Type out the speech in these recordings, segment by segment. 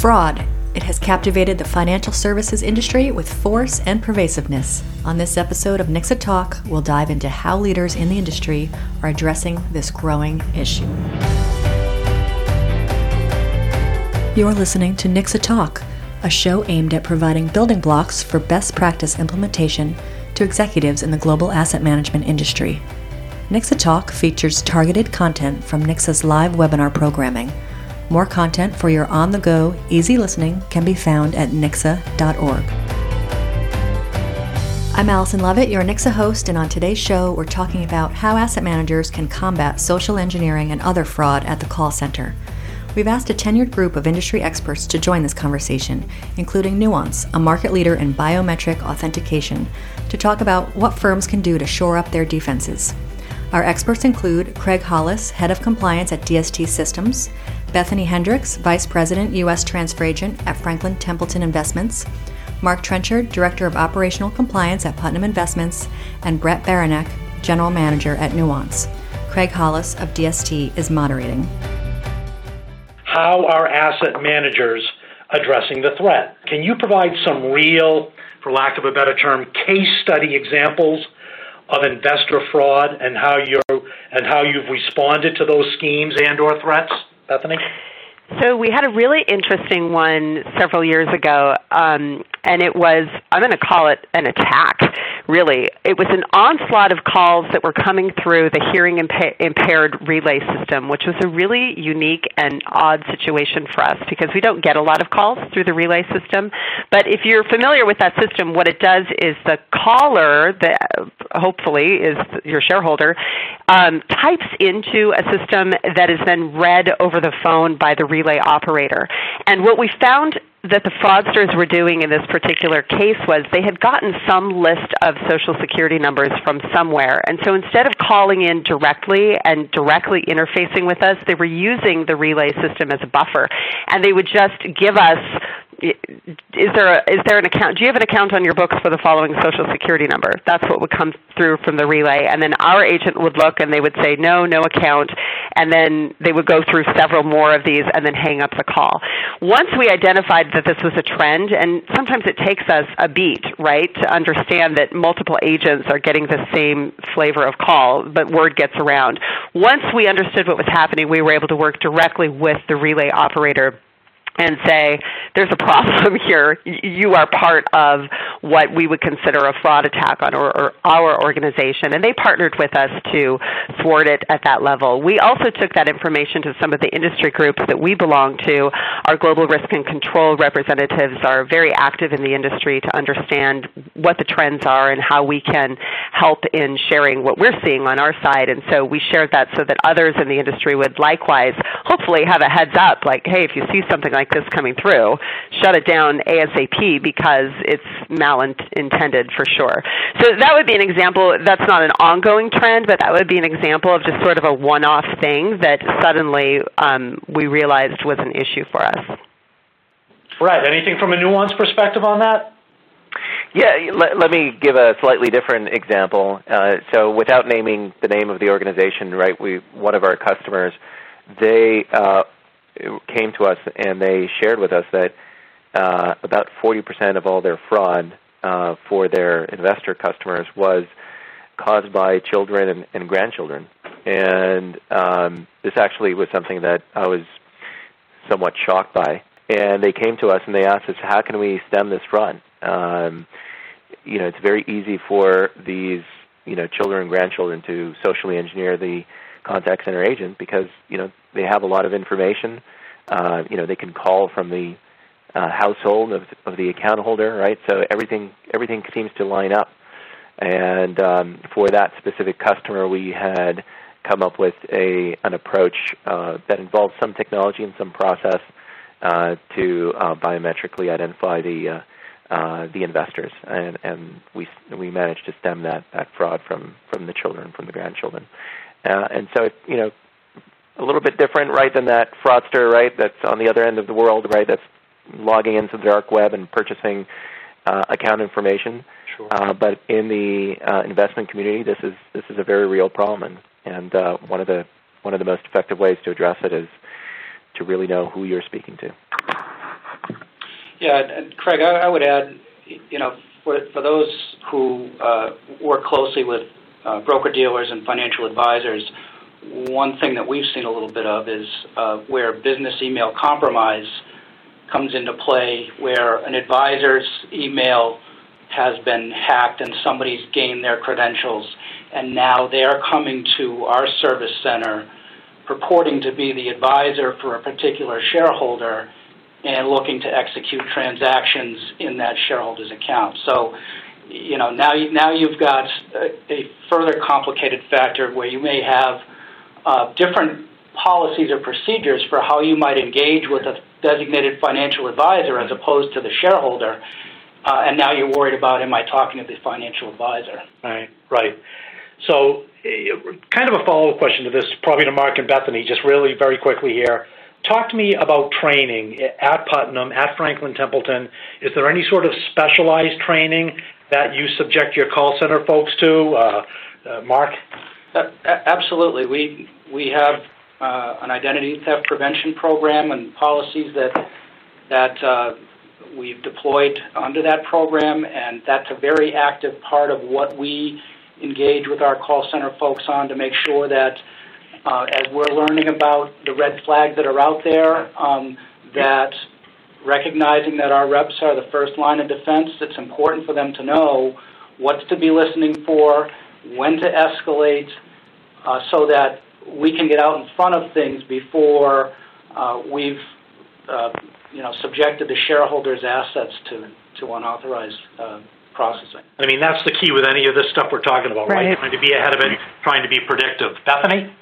Fraud. It has captivated the financial services industry with force and pervasiveness. On this episode of NICSA Talk, we'll dive into how leaders in the industry are addressing this growing issue. You're listening to NICSA Talk, a show aimed at providing building blocks for best practice implementation to executives in the global asset management industry. NICSA Talk features targeted content from NICSA's live webinar programming more content for your on the go, easy listening can be found at nicsa.org. I'm Allison Lovett, your NICSA host, and on today's show, we're talking about how asset managers can combat social engineering and other fraud at the call center. We've asked a tenured group of industry experts to join this conversation, including Nuance, a market leader in biometric authentication, to talk about what firms can do to shore up their defenses. Our experts include Craig Hollis, Head of Compliance at DST Systems, Bethany Hendricks, Vice President, U.S. Transfer Agent at Franklin Templeton Investments, Mark Trenchard, Director of Operational Compliance at Putnam Investments, and Brett Beranek, General Manager at Nuance. Craig Hollis of DST is moderating. How are asset managers addressing the threat? Can you provide some real, for lack of a better term, case study examples of investor fraud and how you're and how you've responded to those schemes and or threats? Bethany? So we had a really interesting one several years ago, um, and it was I'm going to call it an attack. Really, it was an onslaught of calls that were coming through the hearing impa- impaired relay system, which was a really unique and odd situation for us because we don't get a lot of calls through the relay system. But if you're familiar with that system, what it does is the caller, that hopefully is your shareholder, um, types into a system that is then read over the phone by the relay operator. And what we found that the fraudsters were doing in this particular case was they had gotten some list of social security numbers from somewhere. And so instead of calling in directly and directly interfacing with us, they were using the relay system as a buffer. And they would just give us is there a, is there an account? Do you have an account on your books for the following social security number? That's what would come through from the relay, and then our agent would look and they would say no, no account, and then they would go through several more of these and then hang up the call. Once we identified that this was a trend, and sometimes it takes us a beat, right, to understand that multiple agents are getting the same flavor of call, but word gets around. Once we understood what was happening, we were able to work directly with the relay operator and say, there's a problem here. You are part of what we would consider a fraud attack on or, or our organization. And they partnered with us to thwart it at that level. We also took that information to some of the industry groups that we belong to. Our global risk and control representatives are very active in the industry to understand what the trends are and how we can help in sharing what we're seeing on our side. And so we shared that so that others in the industry would likewise hopefully have a heads up like, hey, if you see something like this coming through, shut it down ASAP because it's malintended for sure. So that would be an example. That's not an ongoing trend, but that would be an example of just sort of a one-off thing that suddenly um, we realized was an issue for us. Right. Anything from a nuanced perspective on that? Yeah, let, let me give a slightly different example. Uh, so, without naming the name of the organization, right? We one of our customers, they uh, came to us and they shared with us that uh, about 40% of all their fraud uh, for their investor customers was caused by children and, and grandchildren. And um, this actually was something that I was somewhat shocked by. And they came to us and they asked us, how can we stem this fraud? Um, you know, it's very easy for these, you know, children and grandchildren to socially engineer the contact center agent because you know they have a lot of information. Uh, you know they can call from the uh, household of, of the account holder, right? So everything everything seems to line up. And um, for that specific customer, we had come up with a an approach uh, that involved some technology and some process uh, to uh, biometrically identify the uh, uh, the investors, and, and we we managed to stem that, that fraud from, from the children, from the grandchildren. Uh, and so, it, you know, a little bit different, right, than that fraudster, right, that's on the other end of the world, right, that's logging into the dark web and purchasing uh, account information. Sure. Uh, but in the uh, investment community, this is this is a very real problem, and, and uh, one of the one of the most effective ways to address it is to really know who you're speaking to. Yeah, and Craig, I, I would add, you know, for, for those who uh, work closely with uh, broker dealers and financial advisors, one thing that we've seen a little bit of is uh, where business email compromise comes into play, where an advisor's email has been hacked and somebody's gained their credentials, and now they're coming to our service center purporting to be the advisor for a particular shareholder and looking to execute transactions in that shareholder's account. So, you know, now now you've got a, a further complicated factor where you may have uh, different policies or procedures for how you might engage with a designated financial advisor as opposed to the shareholder. Uh, and now you're worried about am I talking to the financial advisor? Right, right. So, kind of a follow up question to this, probably to Mark and Bethany, just really very quickly here. Talk to me about training at Putnam, at Franklin Templeton. Is there any sort of specialized training that you subject your call center folks to? Uh, uh, Mark? Absolutely. We, we have uh, an identity theft prevention program and policies that, that uh, we've deployed under that program, and that's a very active part of what we engage with our call center folks on to make sure that uh, as we're learning about the red flags that are out there, um, that recognizing that our reps are the first line of defense, it's important for them to know what's to be listening for, when to escalate, uh, so that we can get out in front of things before uh, we've uh, you know subjected the shareholders' assets to to unauthorized uh, processing. I mean, that's the key with any of this stuff we're talking about, right? right? Trying to be ahead of it, trying to be predictive. Bethany?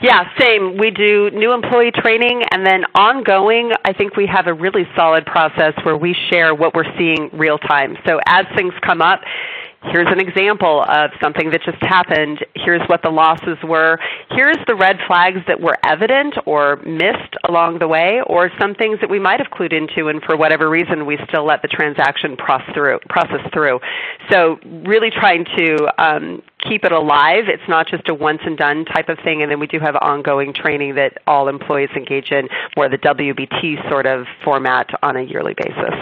Yeah, same. We do new employee training and then ongoing, I think we have a really solid process where we share what we're seeing real time. So as things come up, here's an example of something that just happened. Here's what the losses were. Here's the red flags that were evident or missed along the way, or some things that we might have clued into, and for whatever reason, we still let the transaction process through. Process through. So, really trying to um, keep it alive. It's not just a once and done type of thing, and then we do have ongoing training that all employees engage in, more the WBT sort of format on a yearly basis.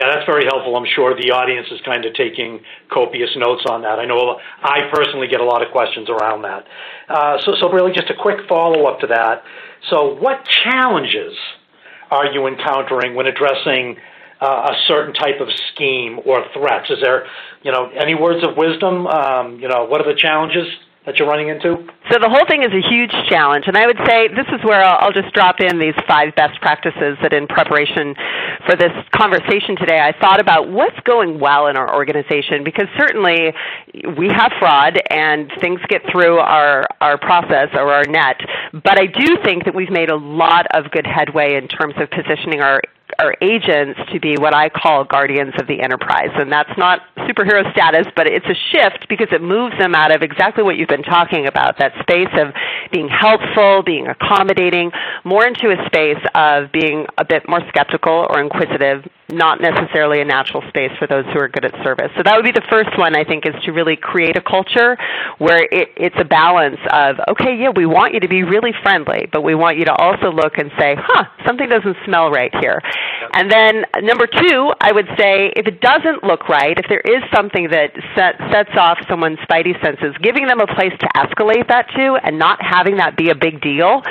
Yeah, that's very helpful. I'm sure the audience is kind of taking copious notes on that. I know I personally get a lot of questions around that. Uh, so, so really, just a quick follow up to that. So, what challenges are you encountering when addressing uh, a certain type of scheme or threats? Is there, you know, any words of wisdom? Um, you know, what are the challenges? That you're running into? So the whole thing is a huge challenge, and I would say this is where I'll, I'll, just drop in these five best practices that, in preparation for this conversation today, I thought about what's going well in our organization because certainly we have fraud and things get through our our process or our net, but I do think that we've made a lot of good headway in terms of positioning our our agents to be what I call guardians of the enterprise. And that's not superhero status, but it's a shift because it moves them out of exactly what you've been talking about that space of being helpful, being accommodating, more into a space of being a bit more skeptical or inquisitive, not necessarily a natural space for those who are good at service. So that would be the first one, I think, is to really create a culture where it, it's a balance of, okay, yeah, we want you to be really friendly, but we want you to also look and say, huh, something doesn't smell right here. And then number two, I would say, if it doesn't look right, if there is something that set, sets off someone's spidey senses, giving them a place to escalate that to and not having that be a big deal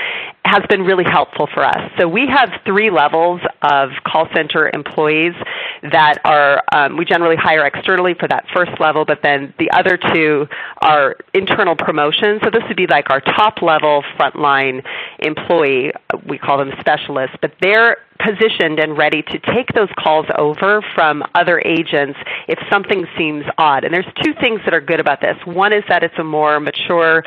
has been really helpful for us. So we have three levels of call center employees that are, um, we generally hire externally for that first level, but then the other two are internal promotions. So this would be like our top level frontline employee. We call them specialists, but they're positioned and ready to take those calls over from other agents if something seems odd. And there's two things that are good about this. One is that it's a more mature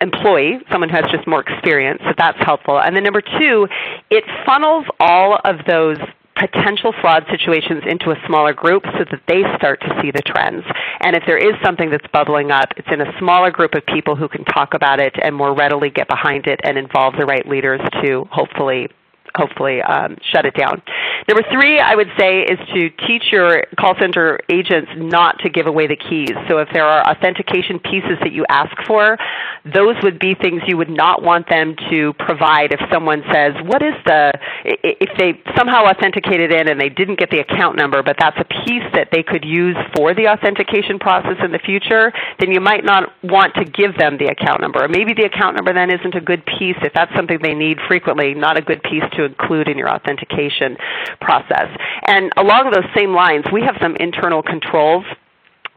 employee, someone who has just more experience, so that's helpful. And then number two, it funnels all of those potential fraud situations into a smaller group so that they start to see the trends. And if there is something that's bubbling up, it's in a smaller group of people who can talk about it and more readily get behind it and involve the right leaders to hopefully hopefully um, shut it down. Number three, I would say, is to teach your call center agents not to give away the keys. So if there are authentication pieces that you ask for, those would be things you would not want them to provide if someone says, what is the, if they somehow authenticated in and they didn't get the account number, but that's a piece that they could use for the authentication process in the future, then you might not want to give them the account number. Or maybe the account number then isn't a good piece if that's something they need frequently, not a good piece to include in your authentication process. And along those same lines, we have some internal controls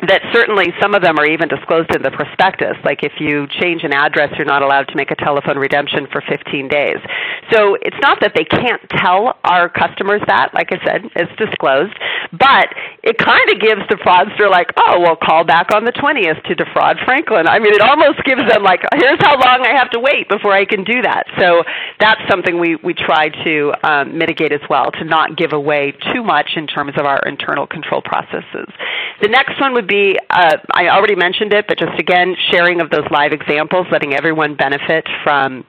that certainly some of them are even disclosed in the prospectus. Like if you change an address, you're not allowed to make a telephone redemption for 15 days. So it's not that they can't tell our customers that, like I said, it's disclosed, but it kind of gives the fraudster like, oh, well, call back on the 20th to defraud Franklin. I mean, it almost gives them like, here's how long I have to wait before I can do that. So that's something we, we try to um, mitigate as well, to not give away too much in terms of our internal control processes. The next one would be uh, I already mentioned it, but just again, sharing of those live examples, letting everyone benefit from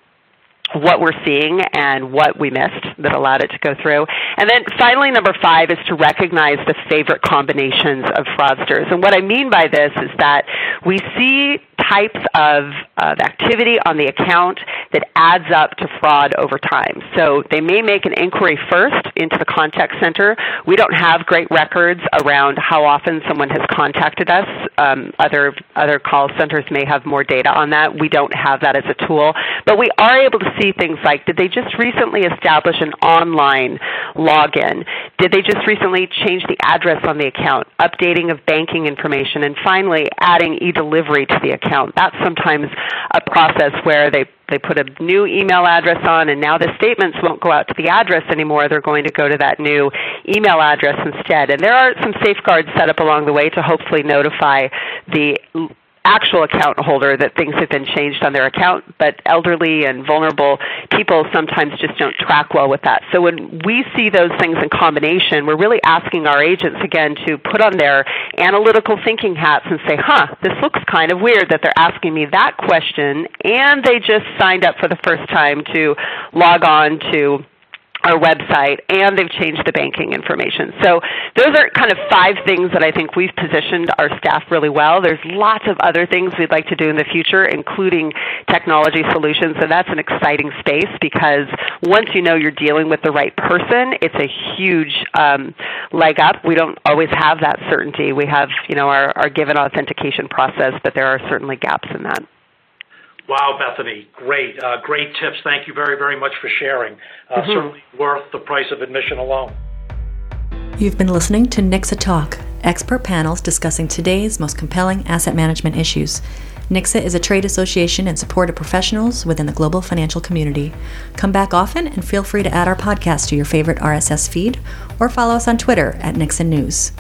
what we're seeing and what we missed that allowed it to go through. And then finally, number five is to recognize the favorite combinations of fraudsters. And what I mean by this is that we see types of, of activity on the account that adds up to fraud over time. So they may make an inquiry first into the contact center. We don't have great records around how often someone has contacted us. Um, other other call centers may have more data on that. We don't have that as a tool, but we are able to see things like did they just recently establish an online login? Did they just recently change the address on the account? Updating of banking information, and finally adding e-delivery to the account. That's sometimes a process where they they put a new email address on and now the statements won't go out to the address anymore. They're going to go to that new email address instead. And there are some safeguards set up along the way to hopefully notify the actual account holder that things have been changed on their account, but elderly and vulnerable people sometimes just don't track well with that. So when we see those things in combination, we're really asking our agents again to put on their analytical thinking hats and say, huh, this looks kind of weird that they're asking me that question and they just signed up for the first time to log on to our website and they've changed the banking information. So those are kind of five things that I think we've positioned our staff really well. There's lots of other things we'd like to do in the future, including technology solutions, So that's an exciting space because once you know you're dealing with the right person, it's a huge um, leg up. We don't always have that certainty. We have, you know, our, our given authentication process, but there are certainly gaps in that. Wow, Bethany, great, uh, great tips. Thank you very, very much for sharing. Uh, mm-hmm. Certainly worth the price of admission alone. You've been listening to NICSA Talk, expert panels discussing today's most compelling asset management issues. NICSA is a trade association in support of professionals within the global financial community. Come back often and feel free to add our podcast to your favorite RSS feed or follow us on Twitter at NICSA News.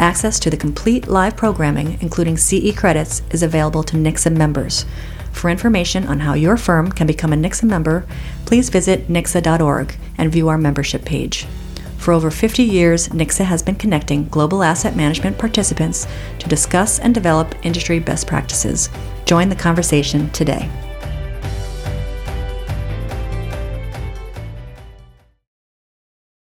Access to the complete live programming, including CE credits, is available to NICSA members. For information on how your firm can become a NICSA member, please visit nicsa.org and view our membership page. For over 50 years, NICSA has been connecting global asset management participants to discuss and develop industry best practices. Join the conversation today.